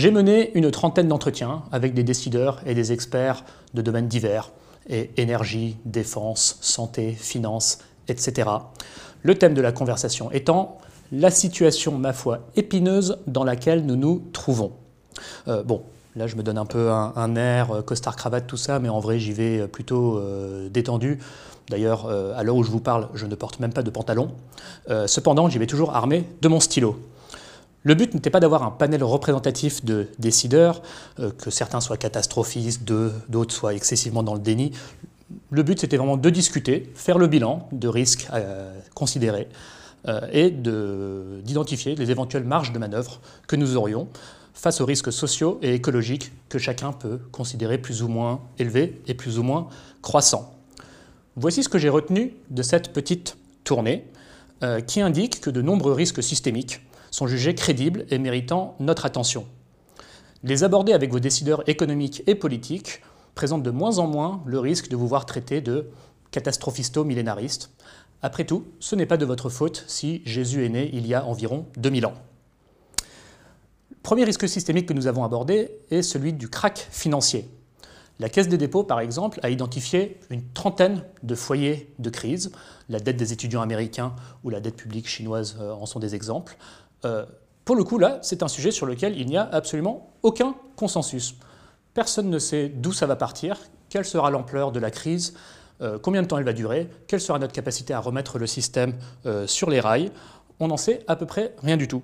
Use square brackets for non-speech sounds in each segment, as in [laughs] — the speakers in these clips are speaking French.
J'ai mené une trentaine d'entretiens avec des décideurs et des experts de domaines divers, et énergie, défense, santé, finance, etc. Le thème de la conversation étant la situation, ma foi, épineuse dans laquelle nous nous trouvons. Euh, bon, là je me donne un peu un, air, euh, costard cravate, tout ça, mais en vrai j'y vais plutôt euh, détendu. D'ailleurs, à l'heure où je vous parle, je ne porte même pas de pantalon. cependant, j'y vais toujours armé de mon stylo. Le but n'était pas d'avoir un panel représentatif de décideurs, que certains soient catastrophistes, d'autres soient excessivement dans le déni. Le but, c'était vraiment de discuter, faire le bilan de risques considérés, euh, et d'identifier les éventuelles marges de manœuvre que nous aurions face aux risques sociaux et écologiques que chacun peut considérer plus ou moins élevés et plus ou moins croissants. Voici ce que j'ai retenu de cette petite tournée euh, qui indique que de nombreux risques systémiques sont jugés crédibles et méritant notre attention. Les aborder avec vos décideurs économiques et politiques présente de moins en moins le risque de vous voir traiter de catastrophisto-millénariste, après tout, ce n'est pas de votre faute si Jésus est né il y a environ 2000 ans. Le premier risque systémique que nous avons abordé est celui du crack financier. La Caisse des dépôts, par exemple, a identifié une trentaine de foyers de crise. La dette des étudiants américains ou la dette publique chinoise euh, en sont des exemples. Euh, pour le coup, là, c'est un sujet sur lequel il n'y a absolument aucun consensus. Personne ne sait d'où ça va partir, quelle sera l'ampleur de la crise, euh, combien de temps elle va durer, quelle sera notre capacité à remettre le système euh, sur les rails. On n'en sait à peu près rien du tout.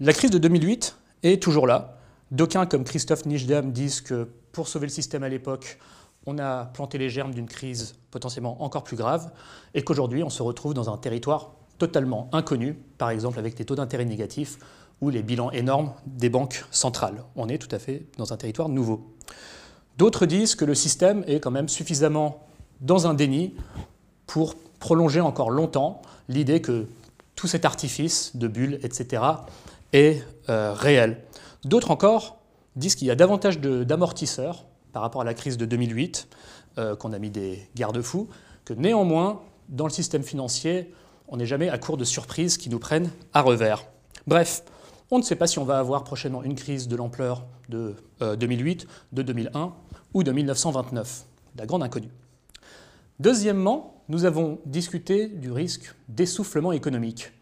La crise de 2008 est toujours là. D'aucuns comme Christophe Nijdam disent que pour sauver le système à l'époque, on a planté les germes d'une crise potentiellement encore plus grave et qu'aujourd'hui on se retrouve dans un territoire totalement inconnu, par exemple avec des taux d'intérêt négatifs ou les bilans énormes des banques centrales. On est tout à fait dans un territoire nouveau. D'autres disent que le système est quand même suffisamment dans un déni pour prolonger encore longtemps l'idée que tout cet artifice de bulles, etc., est euh, réel. D'autres encore disent qu'il y a davantage d'amortisseurs par rapport à la crise de 2008, euh, qu'on a mis des garde-fous, que néanmoins, dans le système financier, on n'est jamais à court de surprises qui nous prennent à revers. Bref, on ne sait pas si on va avoir prochainement une crise de l'ampleur de 2008, euh, de 2001 ou de 1929, la grande inconnue. Deuxièmement, nous avons discuté du risque d'essoufflement économique.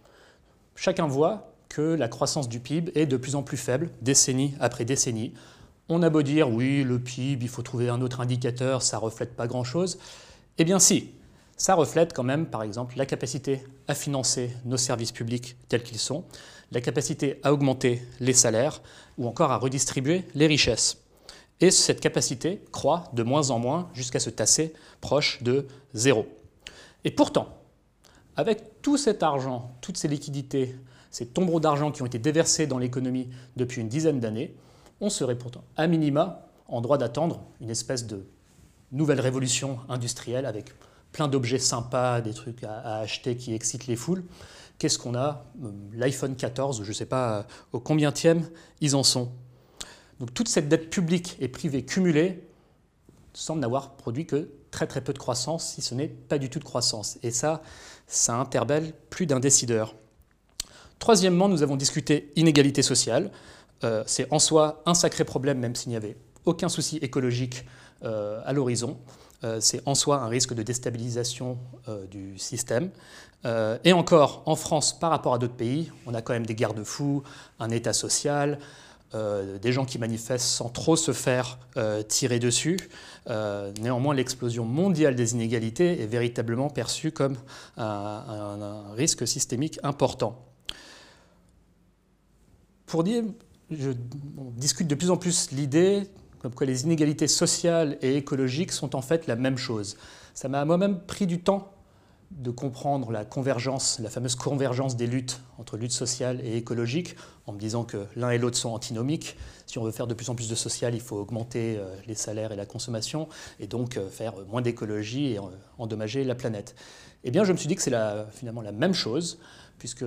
Chacun voit que la croissance du PIB est de plus en plus faible, décennie après décennie. On a beau dire, oui, le PIB, il faut trouver un autre indicateur, ça ne reflète pas grand-chose. Eh bien si, ça reflète quand même, par exemple, la capacité à financer nos services publics tels qu'ils sont, la capacité à augmenter les salaires ou encore à redistribuer les richesses. Et cette capacité croît de moins en moins jusqu'à se tasser proche de zéro. Et pourtant, avec tout cet argent, toutes ces liquidités, ces tombereaux d'argent qui ont été déversés dans l'économie depuis une dizaine d'années, on serait pourtant à minima en droit d'attendre une espèce de nouvelle révolution industrielle avec plein d'objets sympas, des trucs à, acheter qui excitent les foules. Qu'est-ce qu'on a? Euh, L'iPhone 14, je ne sais pas euh, au combienième ils en sont. Donc toute cette dette publique et privée cumulée semble n'avoir produit que très très peu de croissance, si ce n'est pas du tout de croissance. Et ça, ça interpelle plus d'un décideur. Troisièmement, nous avons discuté inégalité sociale. Euh, c'est en soi un sacré problème, même s'il n'y avait aucun souci écologique à l'horizon. Euh, c'est en soi un risque de déstabilisation euh, du système. Euh, et encore, en France, par rapport à d'autres pays, on a quand même des garde-fous, un État social, des gens qui manifestent sans trop se faire tirer dessus. néanmoins, l'explosion mondiale des inégalités est véritablement perçue comme un, risque systémique important. Pour dire, on discute de plus en plus l'idée comme quoi les inégalités sociales et écologiques sont en fait la même chose. Ça m'a moi-même pris du temps de comprendre la convergence, la fameuse convergence des luttes entre lutte sociale et écologique, en me disant que l'un et l'autre sont antinomiques. Si on veut faire de plus en plus de social, il faut augmenter euh, les salaires et la consommation, et donc euh, faire moins d'écologie et endommager la planète. Eh bien, je me suis dit que c'est finalement la même chose, puisque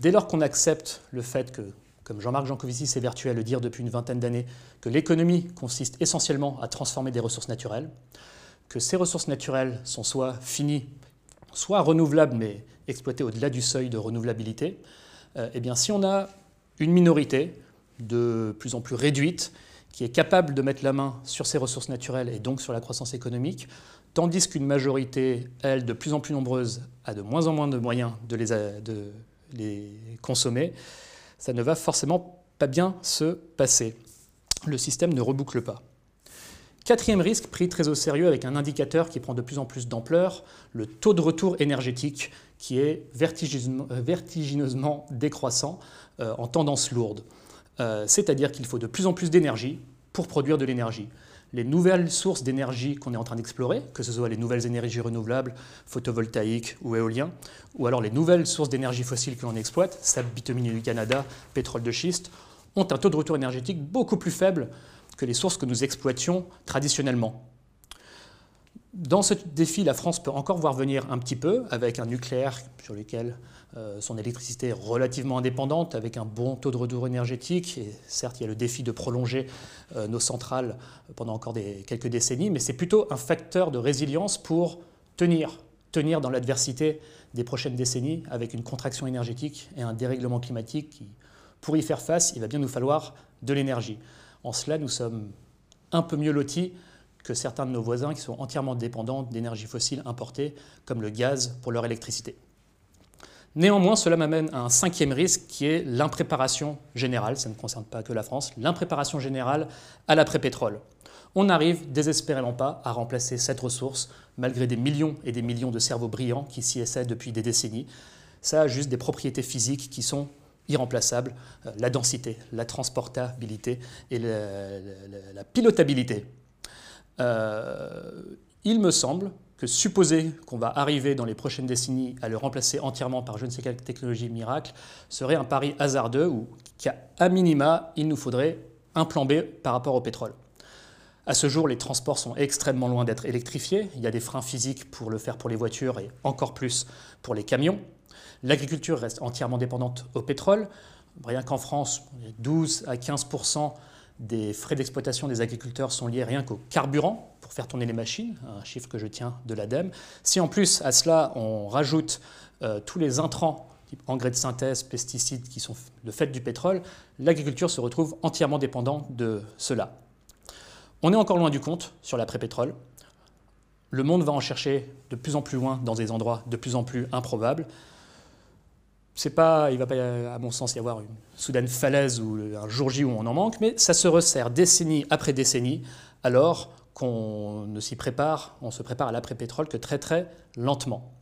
dès lors qu'on accepte le fait que comme Jean-Marc Jancovici s'évertue à le dire depuis une vingtaine d'années, que l'économie consiste essentiellement à transformer des ressources naturelles, que ces ressources naturelles sont soit finies, soit renouvelables, mais exploitées au-delà du seuil de renouvelabilité, euh, eh bien si on a une minorité de plus en plus réduite, qui est capable de mettre la main sur ses ressources naturelles et donc sur la croissance économique, tandis qu'une majorité, elle, de plus en plus nombreuse, a de moins en moins de moyens de les consommer, ça ne va forcément pas bien se passer. Le système ne reboucle pas. Quatrième risque pris très au sérieux avec un indicateur qui prend de plus en plus d'ampleur, le taux de retour énergétique qui est vertigineusement décroissant euh, en tendance lourde. Euh, c'est-à-dire qu'il faut de plus en plus d'énergie pour produire de l'énergie. Les nouvelles sources d'énergie qu'on est en train d'explorer, que ce soit les nouvelles énergies renouvelables, photovoltaïques ou éoliens, ou alors les nouvelles sources d'énergie fossile que l'on exploite, sable bitumineux du Canada, pétrole de schiste, ont un taux de retour énergétique beaucoup plus faible que les sources que nous exploitions traditionnellement. Dans ce défi, la France peut encore voir venir un petit peu avec un nucléaire sur lequel euh, son électricité est relativement indépendante, avec un bon taux de retour énergétique. Certes, il y a le défi de prolonger euh, nos centrales pendant encore quelques décennies, mais c'est plutôt un facteur de résilience pour tenir, tenir dans l'adversité des prochaines décennies avec une contraction énergétique et un dérèglement climatique qui, pour y faire face, il va bien nous falloir de l'énergie. En cela, nous sommes un peu mieux lotis que certains de nos voisins qui sont entièrement dépendants d'énergie fossile importée, comme le gaz pour leur électricité. Néanmoins, cela m'amène à un cinquième risque qui est l'impréparation générale, ça ne concerne pas que la France, l'impréparation générale à l'après-pétrole. On n'arrive désespérément pas à remplacer cette ressource, malgré des millions et des millions de cerveaux brillants qui s'y essaient depuis des décennies. Ça a juste des propriétés physiques qui sont irremplaçable, euh, la densité, la transportabilité et la, pilotabilité. Euh, il me semble que supposer qu'on va arriver dans les prochaines décennies à le remplacer entièrement par je ne sais quelle technologie miracle serait un pari hasardeux ou qu'à minima, il nous faudrait un plan B par rapport au pétrole. À ce jour, les transports sont extrêmement loin d'être électrifiés. Il y a des freins physiques pour le faire pour les voitures et encore plus pour les camions. L'agriculture reste entièrement dépendante au pétrole. Rien qu'en France, 12 à 15 des frais d'exploitation des agriculteurs sont liés rien qu'au carburant pour faire tourner les machines, un chiffre que je tiens de l'ADEME. Si en plus à cela on rajoute euh, tous les intrants, engrais de synthèse, pesticides, qui sont le fait du pétrole, l'agriculture se retrouve entièrement dépendante de cela. On est encore loin du compte sur l'après-pétrole. Le monde va en chercher de plus en plus loin dans des endroits de plus en plus improbables pas, il va pas, à mon sens, y avoir une soudaine falaise ou un jour J où on en manque, mais ça se resserre décennie après décennie, alors qu'on ne s'y prépare, on se prépare à l'après-pétrole que très très lentement.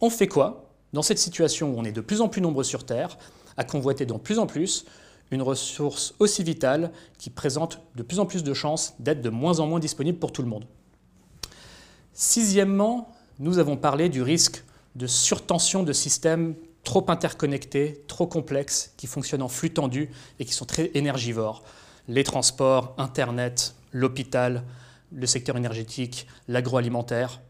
on fait quoi? Dans cette situation où on est de plus en plus nombreux sur Terre, à convoiter de plus en plus une ressource aussi vitale qui présente de plus en plus de chances d'être de moins en moins disponible pour tout le monde. Sixièmement, nous avons parlé du risque de surtension de systèmes trop interconnectés, trop complexes, qui fonctionnent en flux tendu et qui sont très énergivores. Les transports, Internet, l'hôpital, le secteur énergétique, l'agroalimentaire.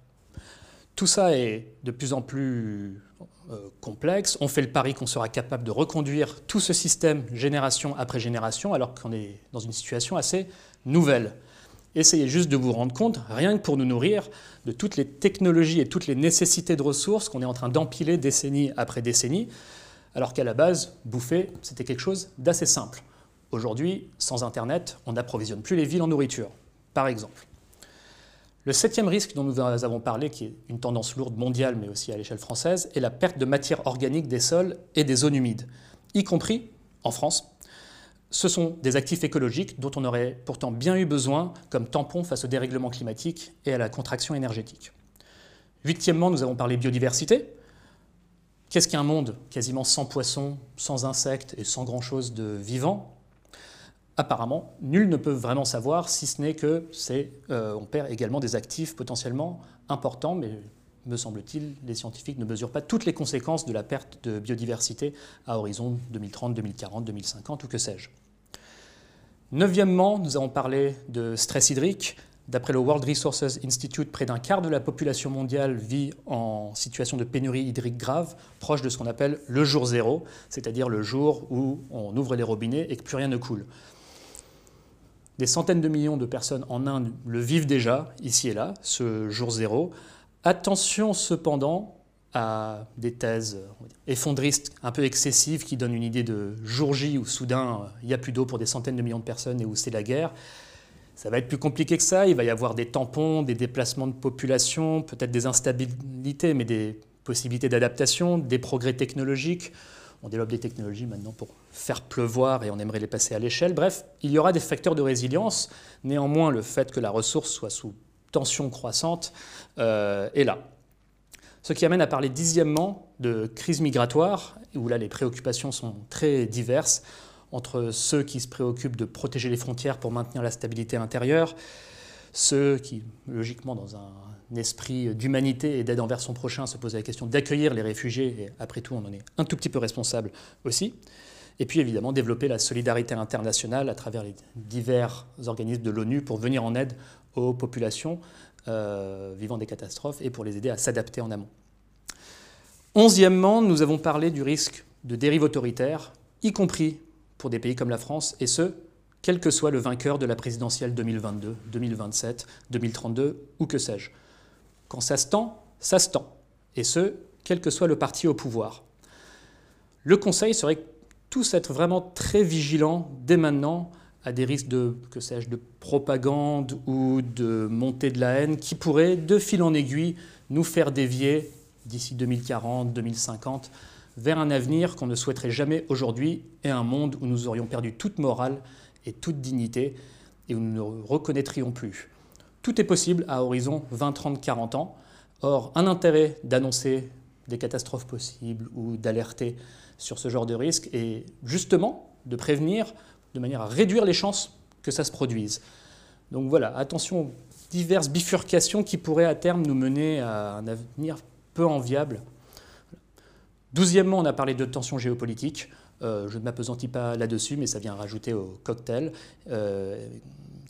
Tout ça est de plus en plus euh, complexe. On fait le pari qu'on sera capable de reconduire tout ce système génération après génération alors qu'on est dans une situation assez nouvelle. Essayez juste de vous rendre compte, rien que pour nous nourrir, de toutes les technologies et toutes les nécessités de ressources qu'on est en train d'empiler décennie après décennie, alors qu'à la base, bouffer, c'était quelque chose d'assez simple. Aujourd'hui, sans Internet, on n'approvisionne plus les villes en nourriture, par exemple. Le septième risque dont nous avons parlé, qui est une tendance lourde mondiale, mais aussi à l'échelle française, est la perte de matière organique des sols et des zones humides, y compris en France, ce sont des actifs écologiques dont on aurait pourtant bien eu besoin comme tampon face au dérèglement climatique et à la contraction énergétique. Huitièmement, nous avons parlé biodiversité. Qu'est-ce qu'un monde quasiment sans poissons, sans insectes et sans grand-chose de vivant? Apparemment, nul ne peut vraiment savoir, si ce n'est que euh, on perd également des actifs potentiellement importants, mais me semble-t-il, les scientifiques ne mesurent pas toutes les conséquences de la perte de biodiversité à horizon 2030, 2040, 2050 ou que sais-je. Neuvièmement, nous avons parlé de stress hydrique. D'après le World Resources Institute, près d'un quart de la population mondiale vit en situation de pénurie hydrique grave, proche de ce qu'on appelle le jour zéro, c'est-à-dire le jour où on ouvre les robinets et que plus rien ne coule. Des centaines de millions de personnes en Inde le vivent déjà, ici et là, ce jour zéro. Attention cependant, à des thèses effondristes un peu excessives qui donnent une idée de jour J où soudain il n'y a plus d'eau pour des centaines de millions de personnes et où c'est la guerre. Ça va être plus compliqué que ça, il va y avoir des tampons, des déplacements de population, peut-être des instabilités, mais des possibilités d'adaptation, des progrès technologiques. On développe des technologies maintenant pour faire pleuvoir et on aimerait les passer à l'échelle. Bref, il y aura des facteurs de résilience. Néanmoins, le fait que la ressource soit sous tension croissante euh, est là. Ce qui amène à parler dixièmement de crise migratoire, où là les préoccupations sont très diverses, entre ceux qui se préoccupent de protéger les frontières pour maintenir la stabilité intérieure, ceux qui, logiquement, dans un esprit d'humanité et d'aide envers son prochain, se posent la question d'accueillir les réfugiés, et après tout, on en est un tout petit peu responsable aussi. Et puis, évidemment, développer la solidarité internationale à travers les divers organismes de l'ONU pour venir en aide aux populations euh, vivant des catastrophes et pour les aider à s'adapter en amont. Onzièmement, nous avons parlé du risque de dérive autoritaire, y compris pour des pays comme la France, et ce, quel que soit le vainqueur de la présidentielle 2022, 2027, 2032 ou que sais-je. Quand ça se tend, ça se tend, et ce, quel que soit le parti au pouvoir. Le conseil serait tous être vraiment très vigilants dès maintenant à des risques de, que de propagande ou de montée de la haine qui pourraient, de fil en aiguille, nous faire dévier d'ici 2040, 2050, vers un avenir qu'on ne souhaiterait jamais aujourd'hui et un monde où nous aurions perdu toute morale et toute dignité et où nous ne reconnaîtrions plus. Tout est possible à horizon 20, 30, 40 ans. Or, un intérêt d'annoncer des catastrophes possibles ou d'alerter sur ce genre de risque est justement de prévenir de manière à réduire les chances que ça se produise. Donc voilà, attention aux diverses bifurcations qui pourraient à terme nous mener à un avenir peu enviable. Douzièmement, on a parlé de tensions géopolitiques. Euh, je ne m'apesantis pas là-dessus, mais ça vient rajouter au cocktail. Euh,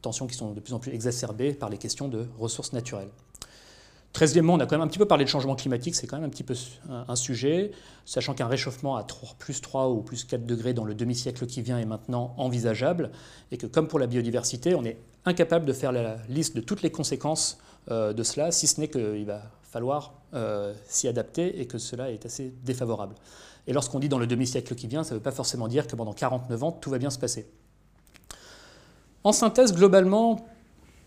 tensions qui sont de plus en plus exacerbées par les questions de ressources naturelles. Treizièmement, on a quand même un petit peu parlé de changement climatique, c'est quand même un petit peu un, sujet, sachant qu'un réchauffement à 3, plus 3 ou plus 4 degrés dans le demi-siècle qui vient est maintenant envisageable, et que comme pour la biodiversité, on est incapable de faire la liste de toutes les conséquences euh, de cela, si ce n'est qu'il va falloir euh, s'y adapter et que cela est assez défavorable. Et lorsqu'on dit dans le demi-siècle qui vient, ça ne veut pas forcément dire que pendant 49 ans, tout va bien se passer. En synthèse, globalement,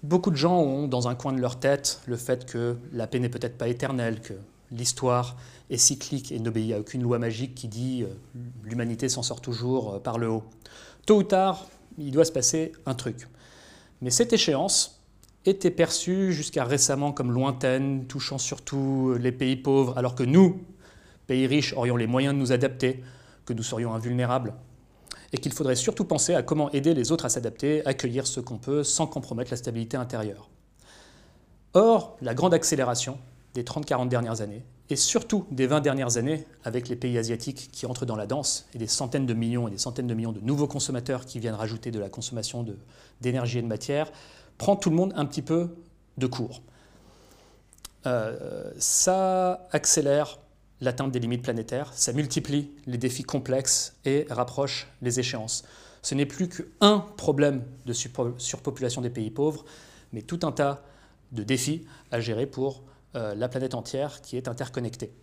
Beaucoup de gens ont dans un coin de leur tête le fait que la paix n'est peut-être pas éternelle, que l'histoire est cyclique et n'obéit à aucune loi magique qui dit euh, l'humanité s'en sort toujours euh, par le haut. Tôt ou tard, il doit se passer un truc. Mais cette échéance était perçue jusqu'à récemment comme lointaine, touchant surtout les pays pauvres, alors que nous, pays riches, aurions les moyens de nous adapter, que nous serions invulnérables et qu'il faudrait surtout penser à comment aider les autres à s'adapter, accueillir ce qu'on peut sans compromettre la stabilité intérieure. Or, la grande accélération des 30-40 dernières années, et surtout des 20 dernières années avec les pays asiatiques qui entrent dans la danse, et des centaines de millions et des centaines de millions de nouveaux consommateurs qui viennent rajouter de la consommation d'énergie et de matière, prend tout le monde un petit peu de court. Euh, ça accélère l'atteinte des limites planétaires, ça multiplie les défis complexes et rapproche les échéances. Ce n'est plus qu'un problème de surpopulation des pays pauvres, mais tout un tas de défis à gérer pour euh, la planète entière qui est interconnectée.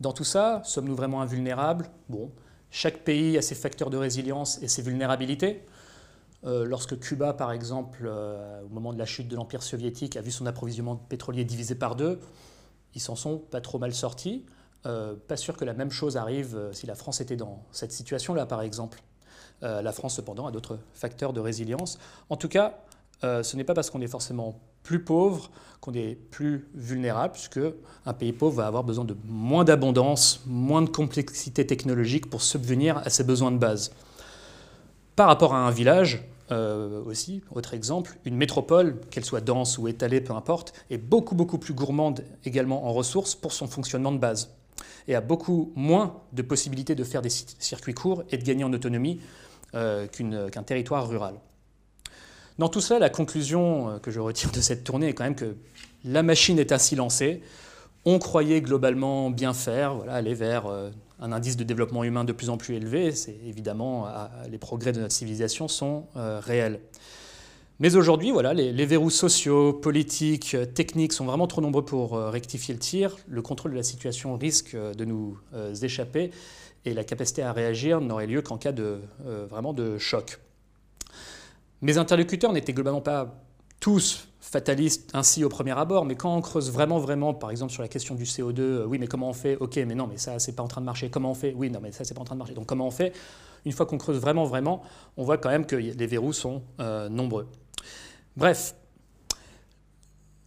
Dans tout ça, sommes-nous vraiment invulnérables? Bon, chaque pays a ses facteurs de résilience et ses vulnérabilités. Euh, lorsque Cuba, par exemple, euh, au moment de la chute de l'Empire soviétique, a vu son approvisionnement pétrolier divisé par deux, ils s'en sont pas trop mal sortis. Euh, pas sûr que la même chose arrive euh, si la France était dans cette situation-là, par exemple. Euh, la France, cependant, a d'autres facteurs de résilience. En tout cas, ce n'est pas parce qu'on est forcément plus pauvre qu'on est plus vulnérable, puisque un pays pauvre va avoir besoin de moins d'abondance, moins de complexité technologique pour subvenir à ses besoins de base. Par rapport à un village, euh, aussi, autre exemple, une métropole, qu'elle soit dense ou étalée, peu importe, est beaucoup beaucoup plus gourmande également en ressources pour son fonctionnement de base et a beaucoup moins de possibilités de faire des circuits courts et de gagner en autonomie euh, qu'un territoire rural. Dans tout ça, la conclusion euh, que je retire de cette tournée est quand même que la machine est ainsi lancée. On croyait globalement bien faire, voilà, aller vers un indice de développement humain de plus en plus élevé, c'est évidemment les progrès de notre civilisation sont euh, réels. Mais aujourd'hui, voilà, les, les, verrous sociaux, politiques, techniques sont vraiment trop nombreux pour rectifier le tir. Le contrôle de la situation risque de nous échapper et la capacité à réagir n'aurait lieu qu'en cas de, vraiment de choc. Mes interlocuteurs n'étaient globalement pas tous fatalistes ainsi au premier abord, mais quand on creuse vraiment, vraiment, par exemple sur la question du CO2, euh, oui, mais comment on fait? Ok, mais non, mais ça, c'est pas en train de marcher. Comment on fait? Oui, non, mais ça, c'est pas en train de marcher. Donc, comment on fait? Une fois qu'on creuse vraiment, vraiment, on voit quand même que les verrous sont euh, nombreux. Bref,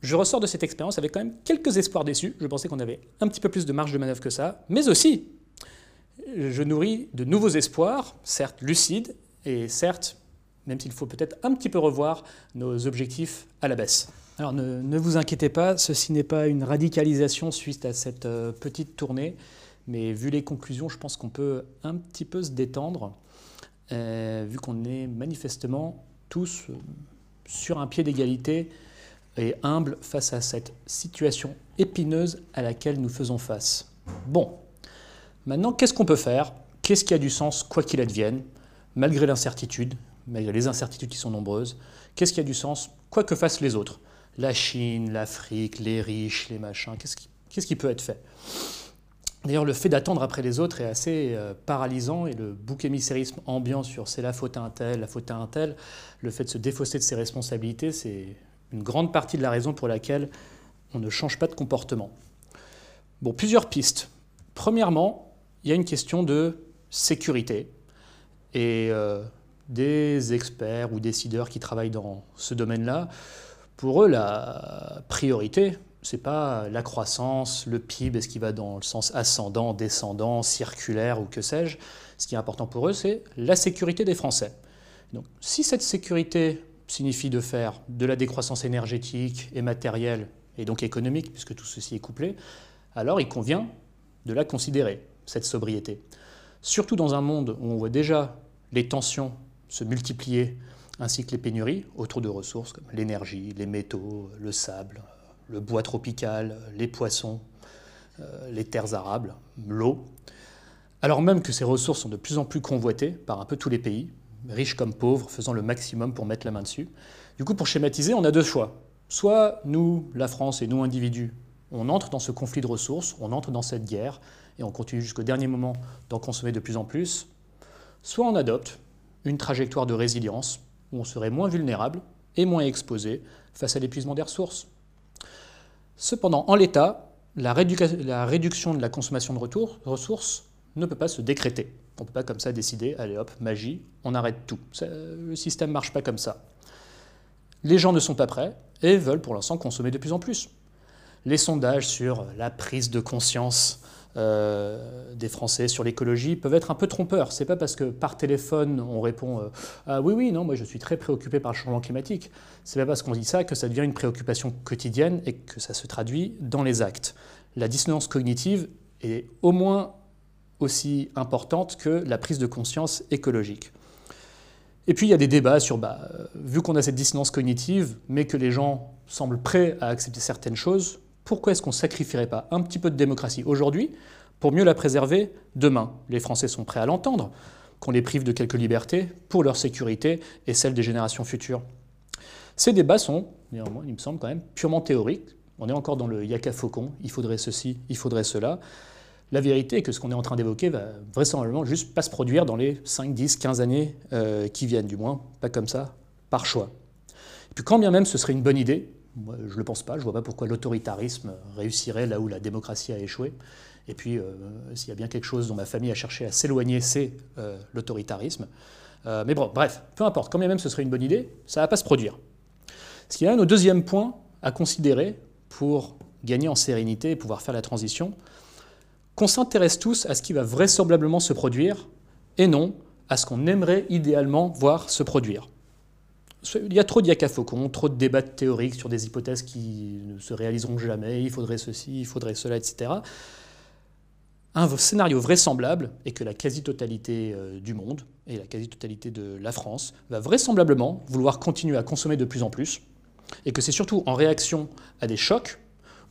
je ressors de cette expérience avec quand même quelques espoirs déçus. Je pensais qu'on avait un petit peu plus de marge de manœuvre que ça, mais aussi, je nourris de nouveaux espoirs, certes lucides et certes même s'il faut peut-être un petit peu revoir nos objectifs à la baisse. Alors ne, vous inquiétez pas, ceci n'est pas une radicalisation suite à cette euh, petite tournée, mais vu les conclusions, je pense qu'on peut un petit peu se détendre, euh, vu qu'on est manifestement tous euh, sur un pied d'égalité et humble face à cette situation épineuse à laquelle nous faisons face. Bon, maintenant qu'est-ce qu'on peut faire? Qu'est-ce qui a du sens quoi qu'il advienne, malgré l'incertitude? Mais il y a les incertitudes qui sont nombreuses. Qu'est-ce qui a du sens? Quoi que fassent les autres La Chine, l'Afrique, les riches, les machins, qu'est-ce qui, peut être fait? D'ailleurs, le fait d'attendre après les autres est assez euh, paralysant et le bouc émissérisme ambiant sur c'est la faute à un tel, la faute à un tel, le fait de se défausser de ses responsabilités, c'est une grande partie de la raison pour laquelle on ne change pas de comportement. Bon, plusieurs pistes. Premièrement, il y a une question de sécurité. Et euh, des experts ou décideurs qui travaillent dans ce domaine-là, pour eux, la priorité, ce n'est pas la croissance, le PIB, est-ce qui va dans le sens ascendant, descendant, circulaire ou que sais-je. Ce qui est important pour eux, c'est la sécurité des Français. Donc, si cette sécurité signifie de faire de la décroissance énergétique et matérielle, et donc économique, puisque tout ceci est couplé, alors il convient de la considérer, cette sobriété. Surtout dans un monde où on voit déjà les tensions se multiplier, ainsi que les pénuries autour de ressources comme l'énergie, les métaux, le sable, le bois tropical, les poissons, euh, les terres arables, l'eau, alors même que ces ressources sont de plus en plus convoitées par un peu tous les pays, riches comme pauvres, faisant le maximum pour mettre la main dessus. Du coup, pour schématiser, on a deux choix. Soit nous, la France et nous, individus, on entre dans ce conflit de ressources, on entre dans cette guerre, et on continue jusqu'au dernier moment d'en consommer de plus en plus, soit on adopte une trajectoire de résilience où on serait moins vulnérable et moins exposé face à l'épuisement des ressources. Cependant, en l'état, la, réduction de la consommation de ressources ne peut pas se décréter. On ne peut pas comme ça décider, allez hop, magie, on arrête tout. le système ne marche pas comme ça. Les gens ne sont pas prêts et veulent pour l'instant consommer de plus en plus. Les sondages sur la prise de conscience euh, des Français sur l'écologie peuvent être un peu trompeurs. C'est pas parce que par téléphone on répond euh, ah oui oui non moi je suis très préoccupé par le changement climatique. C'est pas parce qu'on dit ça que ça devient une préoccupation quotidienne et que ça se traduit dans les actes. La dissonance cognitive est au moins aussi importante que la prise de conscience écologique. Et puis il y a des débats sur, bah, euh, vu qu'on a cette dissonance cognitive, mais que les gens semblent prêts à accepter certaines choses, pourquoi est-ce qu'on ne sacrifierait pas un petit peu de démocratie aujourd'hui pour mieux la préserver demain? Les Français sont prêts à l'entendre, qu'on les prive de quelques libertés pour leur sécurité et celle des générations futures. Ces débats sont, néanmoins, il me semble quand même, purement théoriques. On est encore dans le yaka faucon, il faudrait ceci, il faudrait cela. La vérité est que ce qu'on est en train d'évoquer va vraisemblablement juste pas se produire dans les 5, 10, 15 années euh, qui viennent, du moins pas comme ça, par choix. Et puis quand bien même ce serait une bonne idée, je ne le pense pas. Je ne vois pas pourquoi l'autoritarisme réussirait là où la démocratie a échoué. Et puis, euh, s'il y a bien quelque chose dont ma famille a cherché à s'éloigner, c'est euh, l'autoritarisme. Euh, mais bon, bref, peu importe. Quand même ce serait une bonne idée, ça ne va pas se produire. Ce qui est un deuxième point à considérer pour gagner en sérénité et pouvoir faire la transition, qu'on s'intéresse tous à ce qui va vraisemblablement se produire et non à ce qu'on aimerait idéalement voir se produire. Il y a trop de trop de débats théoriques sur des hypothèses qui ne se réaliseront jamais, il faudrait ceci, il faudrait cela, etc. Un scénario vraisemblable est que la quasi-totalité euh, du monde et la quasi-totalité de la France va vraisemblablement vouloir continuer à consommer de plus en plus, et que c'est surtout en réaction à des chocs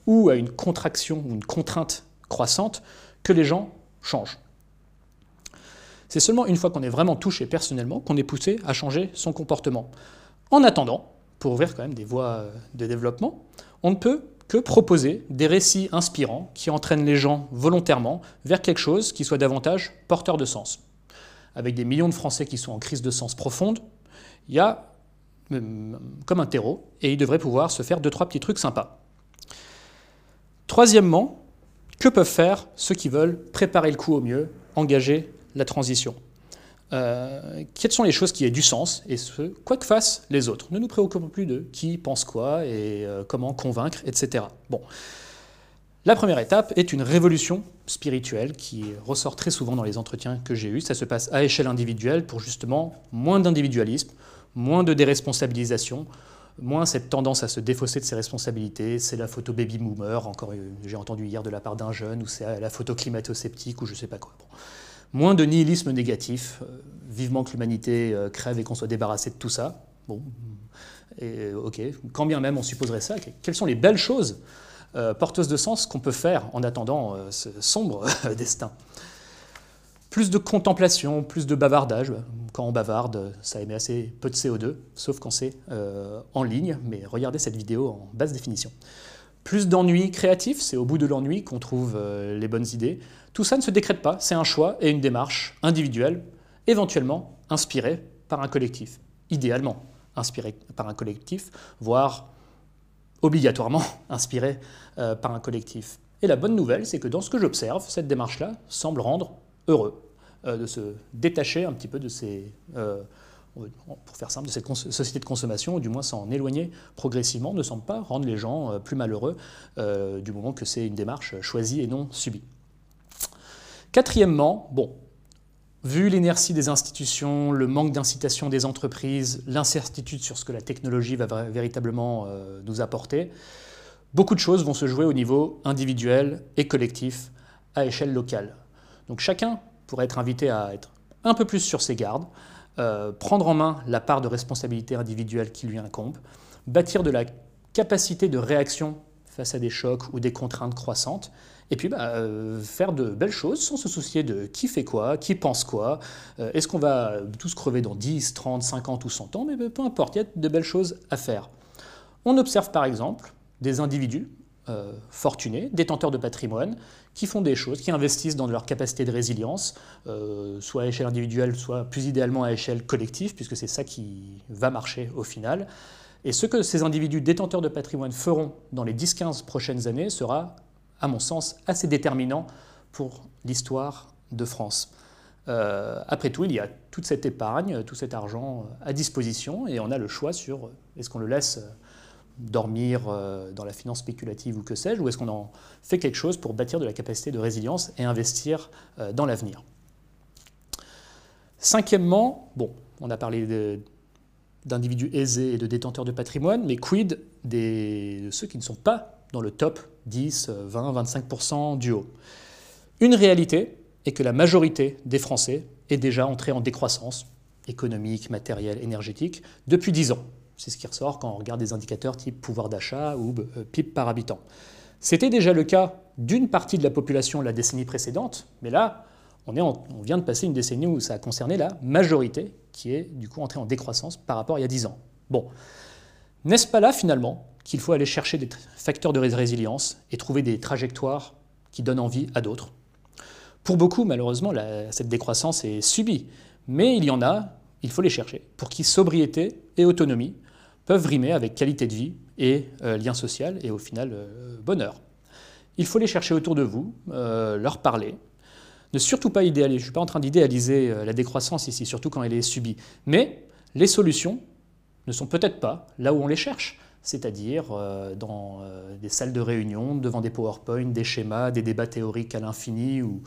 ou à une contraction ou une contrainte croissante que les gens changent. C'est seulement une fois qu'on est vraiment touché personnellement qu'on est poussé à changer son comportement. En attendant, pour ouvrir quand même des voies de développement, on ne peut que proposer des récits inspirants qui entraînent les gens volontairement vers quelque chose qui soit davantage porteur de sens. Avec des millions de Français qui sont en crise de sens profonde, il y a euh, comme un terreau et il devrait pouvoir se faire deux, trois petits trucs sympas. Troisièmement, que peuvent faire ceux qui veulent préparer le coup au mieux, engager la transition? Euh, quelles sont les choses qui aient du sens et ce, quoi que fassent les autres. Ne nous préoccupons plus de qui pense quoi et euh, comment convaincre, etc. Bon. La première étape est une révolution spirituelle qui ressort très souvent dans les entretiens que j'ai eus. Ça se passe à échelle individuelle pour justement moins d'individualisme, moins de déresponsabilisation, moins cette tendance à se défausser de ses responsabilités. C'est la photo baby boomer, encore euh, j'ai entendu hier de la part d'un jeune, ou c'est la photo climato-sceptique, ou je sais pas quoi. Bon moins de nihilisme négatif. Euh, vivement que l'humanité euh, crève et qu'on soit débarrassé de tout ça. Bon, et, ok, quand bien même on supposerait ça, quelles sont les belles choses euh, porteuses de sens qu'on peut faire en attendant ce sombre [laughs] destin? Plus de contemplation, plus de bavardage. Quand on bavarde, ça émet assez peu de CO2, sauf quand c'est en ligne, mais regardez cette vidéo en basse définition. Plus d'ennui créatif, c'est au bout de l'ennui qu'on trouve les bonnes idées. Tout ça ne se décrète pas, c'est un choix et une démarche individuelle, éventuellement inspirée par un collectif, idéalement inspirée par un collectif, voire obligatoirement [laughs] inspirée euh, par un collectif. Et la bonne nouvelle, c'est que dans ce que j'observe, cette démarche-là semble rendre heureux euh, de se détacher un petit peu de ces, euh, pour faire simple, de cette société de consommation, ou du moins s'en éloigner progressivement, ne semble pas rendre les gens plus malheureux du moment que c'est une démarche choisie et non subie. Quatrièmement, bon, vu l'inertie des institutions, le manque d'incitation des entreprises, l'incertitude sur ce que la technologie va véritablement euh, nous apporter, beaucoup de choses vont se jouer au niveau individuel et collectif à échelle locale. Donc chacun pourrait être invité à être un peu plus sur ses gardes, euh, prendre en main la part de responsabilité individuelle qui lui incombe, bâtir de la capacité de réaction face à des chocs ou des contraintes croissantes, et puis bah, euh, faire de belles choses sans se soucier de qui fait quoi, qui pense quoi, euh, est-ce qu'on va tous crever dans 10, 30, 50 ou 100 ans, mais peu importe, il y a de belles choses à faire. On observe par exemple des individus euh, fortunés, détenteurs de patrimoine, qui font des choses, qui investissent dans leur capacité de résilience, soit à échelle individuelle, soit plus idéalement à échelle collective, puisque c'est ça qui va marcher au final. Et ce que ces individus détenteurs de patrimoine feront dans les 10-15 prochaines années sera à mon sens, assez déterminant pour l'histoire de France. Euh, après tout, il y a toute cette épargne, tout cet argent à disposition, et on a le choix sur est-ce qu'on le laisse dormir euh, dans la finance spéculative ou que sais-je, ou est-ce qu'on en fait quelque chose pour bâtir de la capacité de résilience et investir euh, dans l'avenir? Cinquièmement, bon, on a parlé d'individus aisés et de détenteurs de patrimoine, mais quid de ceux qui ne sont pas dans le top 10, 20, 25% du haut? Une réalité est que la majorité des Français est déjà entrée en décroissance économique, matérielle, énergétique depuis 10 ans. C'est ce qui ressort quand on regarde des indicateurs type pouvoir d'achat ou euh, PIB par habitant. C'était déjà le cas d'une partie de la population la décennie précédente, mais là, on, vient de passer une décennie où ça a concerné la majorité qui est du coup entrée en décroissance par rapport à il y a 10 ans. Bon, n'est-ce pas là finalement qu'il faut aller chercher des facteurs de résilience et trouver des trajectoires qui donnent envie à d'autres? Pour beaucoup, malheureusement, cette décroissance est subie, mais il y en a, il faut les chercher, pour qui sobriété et autonomie peuvent rimer avec qualité de vie et euh, lien social et au final euh, bonheur. Il faut les chercher autour de vous, euh, leur parler. Ne surtout pas idéaliser, je ne suis pas en train d'idéaliser la décroissance ici, surtout quand elle est subie, mais les solutions ne sont peut-être pas là où on les cherche c'est-à-dire dans des salles de réunion, devant des PowerPoint, des schémas, des débats théoriques à l'infini, où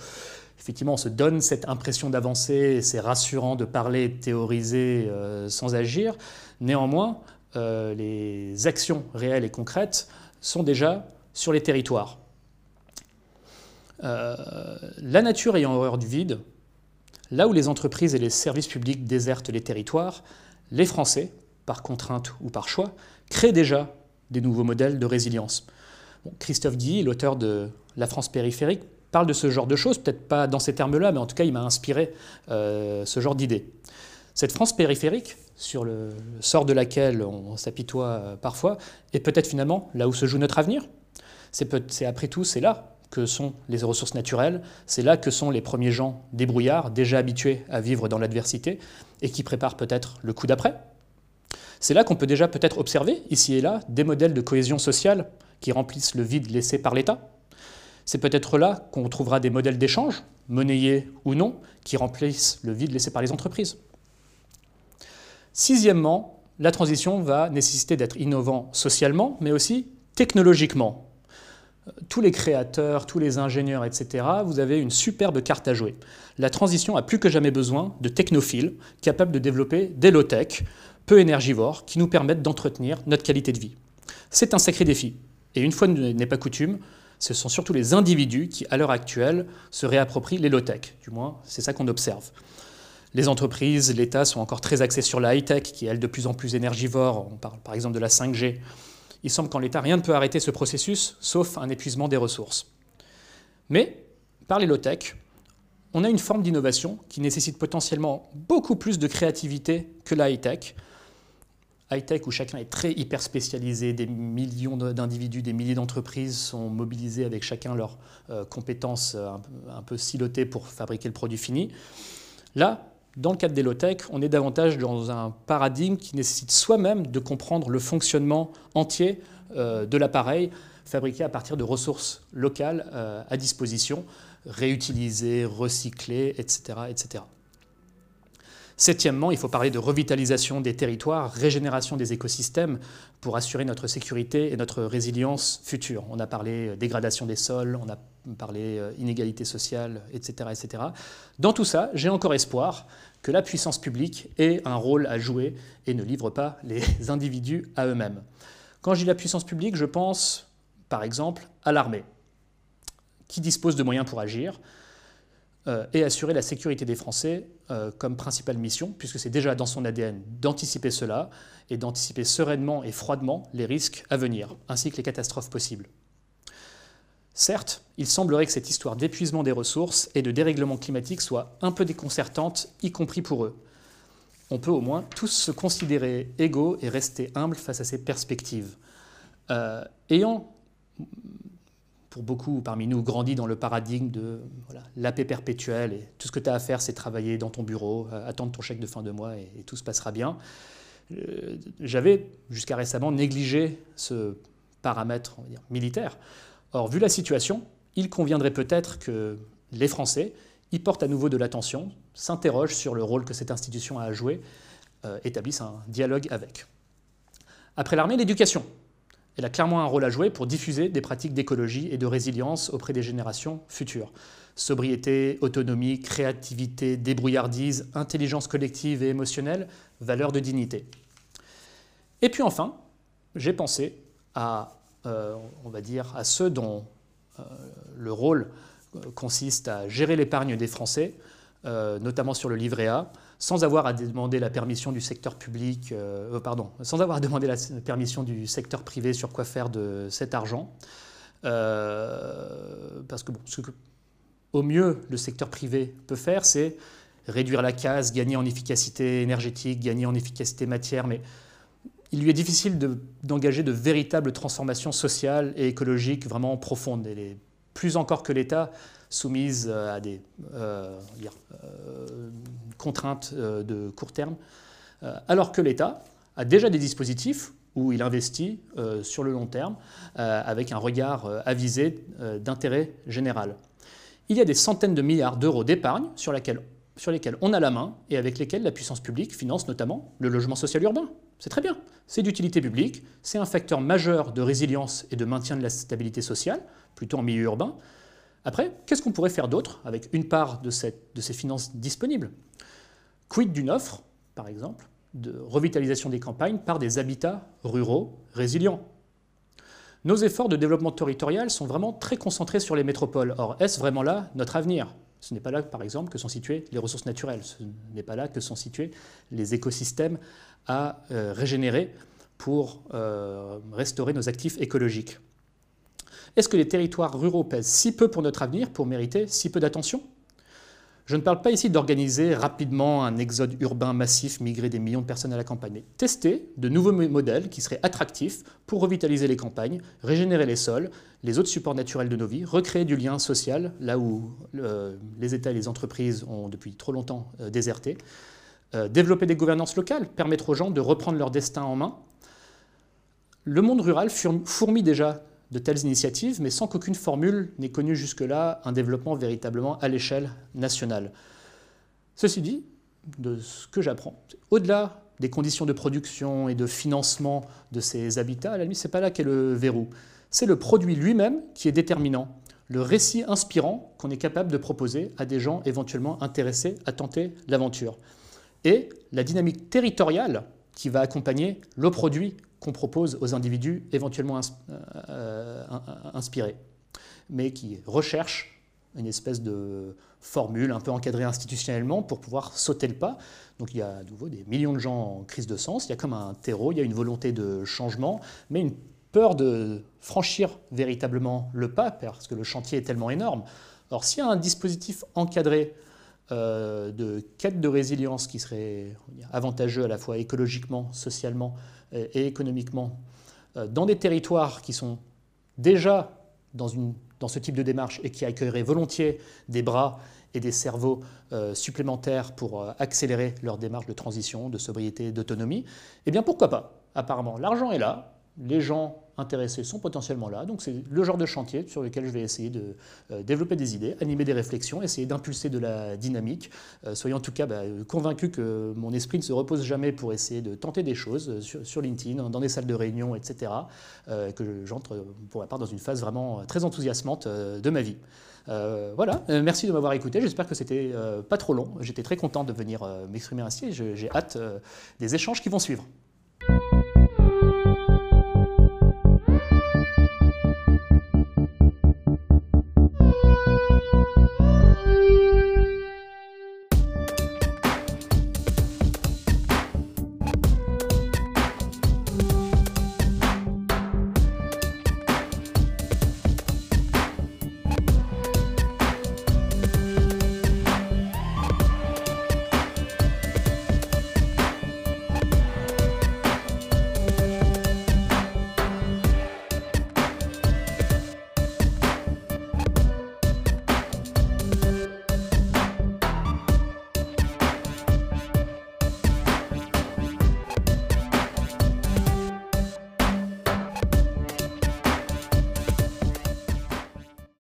effectivement on se donne cette impression d'avancer, c'est rassurant de parler de théoriser sans agir. Néanmoins, les actions réelles et concrètes sont déjà sur les territoires. la nature ayant horreur du vide, là où les entreprises et les services publics désertent les territoires, les Français, par contrainte ou par choix, crée déjà des nouveaux modèles de résilience. Christophe Guy, l'auteur de La France périphérique, parle de ce genre de choses, peut-être pas dans ces termes-là, mais en tout cas, il m'a inspiré euh, ce genre d'idée. Cette France périphérique sur le sort de laquelle on s'apitoie parfois, est peut-être finalement là où se joue notre avenir. C'est après tout, c'est là que sont les ressources naturelles, c'est là que sont les premiers gens débrouillards, déjà habitués à vivre dans l'adversité, et qui préparent peut-être le coup d'après. C'est là qu'on peut déjà peut-être observer, ici et là, des modèles de cohésion sociale qui remplissent le vide laissé par l'État. C'est peut-être là qu'on trouvera des modèles d'échange, monnayés ou non, qui remplissent le vide laissé par les entreprises. Sixièmement, la transition va nécessiter d'être innovant socialement, mais aussi technologiquement tous les créateurs, tous les ingénieurs, etc., vous avez une superbe carte à jouer. La transition a plus que jamais besoin de technophiles capables de développer des low-tech, peu énergivores, qui nous permettent d'entretenir notre qualité de vie. C'est un sacré défi. Et une fois n'est pas coutume, ce sont surtout les individus qui, à l'heure actuelle, se réapproprient les low-tech. Du moins, c'est ça qu'on observe. Les entreprises, l'État sont encore très axés sur la high-tech, qui est, elle, de plus en plus énergivore. On parle par exemple de la 5G il semble qu'en l'état, rien ne peut arrêter ce processus, sauf un épuisement des ressources. Mais, par les low-tech, on a une forme d'innovation qui nécessite potentiellement beaucoup plus de créativité que la high-tech. High-tech où chacun est très hyper spécialisé, des millions d'individus, des milliers d'entreprises sont mobilisés avec chacun leurs euh, compétences euh, un, peu silotées pour fabriquer le produit fini. Là, dans le cadre des low-tech, on est davantage dans un paradigme qui nécessite soi-même de comprendre le fonctionnement entier euh, de l'appareil fabriqué à partir de ressources locales euh, à disposition, réutilisées, recyclées, etc., etc. Septièmement, il faut parler de revitalisation des territoires, régénération des écosystèmes pour assurer notre sécurité et notre résilience future. On a parlé euh, dégradation des sols, on a parlé euh, inégalité sociale, etc., etc. Dans tout ça, j'ai encore espoir que la puissance publique ait un rôle à jouer et ne livre pas [laughs] les individus à eux-mêmes. Quand je dis la puissance publique, je pense par exemple à l'armée, qui dispose de moyens pour agir, et assurer la sécurité des Français euh, comme principale mission, puisque c'est déjà dans son ADN d'anticiper cela et d'anticiper sereinement et froidement les risques à venir, ainsi que les catastrophes possibles. Certes, il semblerait que cette histoire d'épuisement des ressources et de dérèglement climatique soit un peu déconcertante, y compris pour eux. On peut au moins tous se considérer égaux et rester humbles face à ces perspectives. Euh, ayant pour beaucoup parmi nous, grandi dans le paradigme de la paix perpétuelle et tout ce que tu as à faire, c'est travailler dans ton bureau, euh, attendre ton chèque de fin de mois et, tout se passera bien. Euh, j'avais jusqu'à récemment négligé ce paramètre militaire. Or, vu la situation, il conviendrait peut-être que les Français y portent à nouveau de l'attention, s'interrogent sur le rôle que cette institution a à jouer, euh, établissent un dialogue avec. Après l'armée, l'éducation. Elle a clairement un rôle à jouer pour diffuser des pratiques d'écologie et de résilience auprès des générations futures. Sobriété, autonomie, créativité, débrouillardise, intelligence collective et émotionnelle, valeur de dignité. Et puis enfin, j'ai pensé à, euh, on va dire, à ceux dont euh, le rôle euh, consiste à gérer l'épargne des Français, notamment sur le livret A, sans avoir à demander la permission du secteur public, euh, euh, pardon, sans avoir à demander la permission du secteur privé sur quoi faire de cet argent. Euh, parce que, bon, ce que, au mieux, le secteur privé peut faire, c'est réduire la casse, gagner en efficacité énergétique, gagner en efficacité matière, mais il lui est difficile d'engager de, véritables transformations sociales et écologiques vraiment profondes. Et plus encore que l'État, soumise à des euh, contraintes euh, de court terme, euh, alors que l'État a déjà des dispositifs où il investit euh, sur le long terme avec un regard avisé d'intérêt général. Il y a des centaines de milliards d'euros d'épargne sur lesquels on a la main et avec lesquels la puissance publique finance notamment le logement social urbain. C'est très bien, c'est d'utilité publique, c'est un facteur majeur de résilience et de maintien de la stabilité sociale, plutôt en milieu urbain. Après, qu'est-ce qu'on pourrait faire d'autre avec une part de, ces finances disponibles? Quid d'une offre, par exemple, de revitalisation des campagnes par des habitats ruraux résilients? Nos efforts de développement territorial sont vraiment très concentrés sur les métropoles. Or, est-ce vraiment là notre avenir? Ce n'est pas là, par exemple, que sont situées les ressources naturelles. Ce n'est pas là que sont situés les écosystèmes à euh, régénérer pour euh, restaurer nos actifs écologiques. Est-ce que les territoires ruraux pèsent si peu pour notre avenir pour mériter si peu d'attention? Je ne parle pas ici d'organiser rapidement un exode urbain massif, migrer des millions de personnes à la campagne, mais tester de nouveaux modèles qui seraient attractifs pour revitaliser les campagnes, régénérer les sols, les autres supports naturels de nos vies, recréer du lien social là où les États et les entreprises ont depuis trop longtemps euh, déserté, euh, développer des gouvernances locales, permettre aux gens de reprendre leur destin en main. Le monde rural fourmille déjà de telles initiatives, mais sans qu'aucune formule n'ait connu jusque-là un développement véritablement à l'échelle nationale. Ceci dit, de ce que j'apprends, au-delà des conditions de production et de financement de ces habitats, à la limite, ce n'est pas là qu'est le verrou. C'est le produit lui-même qui est déterminant, le récit inspirant qu'on est capable de proposer à des gens éventuellement intéressés à tenter l'aventure. Et la dynamique territoriale qui va accompagner le produit qu'on propose aux individus éventuellement euh, inspirés, mais qui recherchent une espèce de formule un peu encadrée institutionnellement pour pouvoir sauter le pas. Donc il y a à nouveau des millions de gens en crise de sens, il y a comme un terreau, il y a une volonté de changement, mais une peur de franchir véritablement le pas, parce que le chantier est tellement énorme. Alors s'il y a un dispositif encadré euh, de quête de résilience qui serait avantageux à la fois écologiquement, socialement et économiquement euh, dans des territoires qui sont déjà dans, ce type de démarche et qui accueilleraient volontiers des bras et des cerveaux euh, supplémentaires pour accélérer leur démarche de transition, de sobriété, d'autonomie, eh bien pourquoi pas? Apparemment, l'argent est là, les gens intéressés sont potentiellement là. Donc c'est le genre de chantier sur lequel je vais essayer de euh, développer des idées, animer des réflexions, essayer d'impulser de la dynamique. Euh, soyez en tout cas bah, convaincus que mon esprit ne se repose jamais pour essayer de tenter des choses euh, sur, LinkedIn, dans des salles de réunion, etc. que j'entre pour ma part dans une phase vraiment très enthousiasmante de ma vie. voilà, merci de m'avoir écouté. J'espère que c'était pas trop long. J'étais très content de venir m'exprimer ainsi et j'ai hâte des échanges qui vont suivre.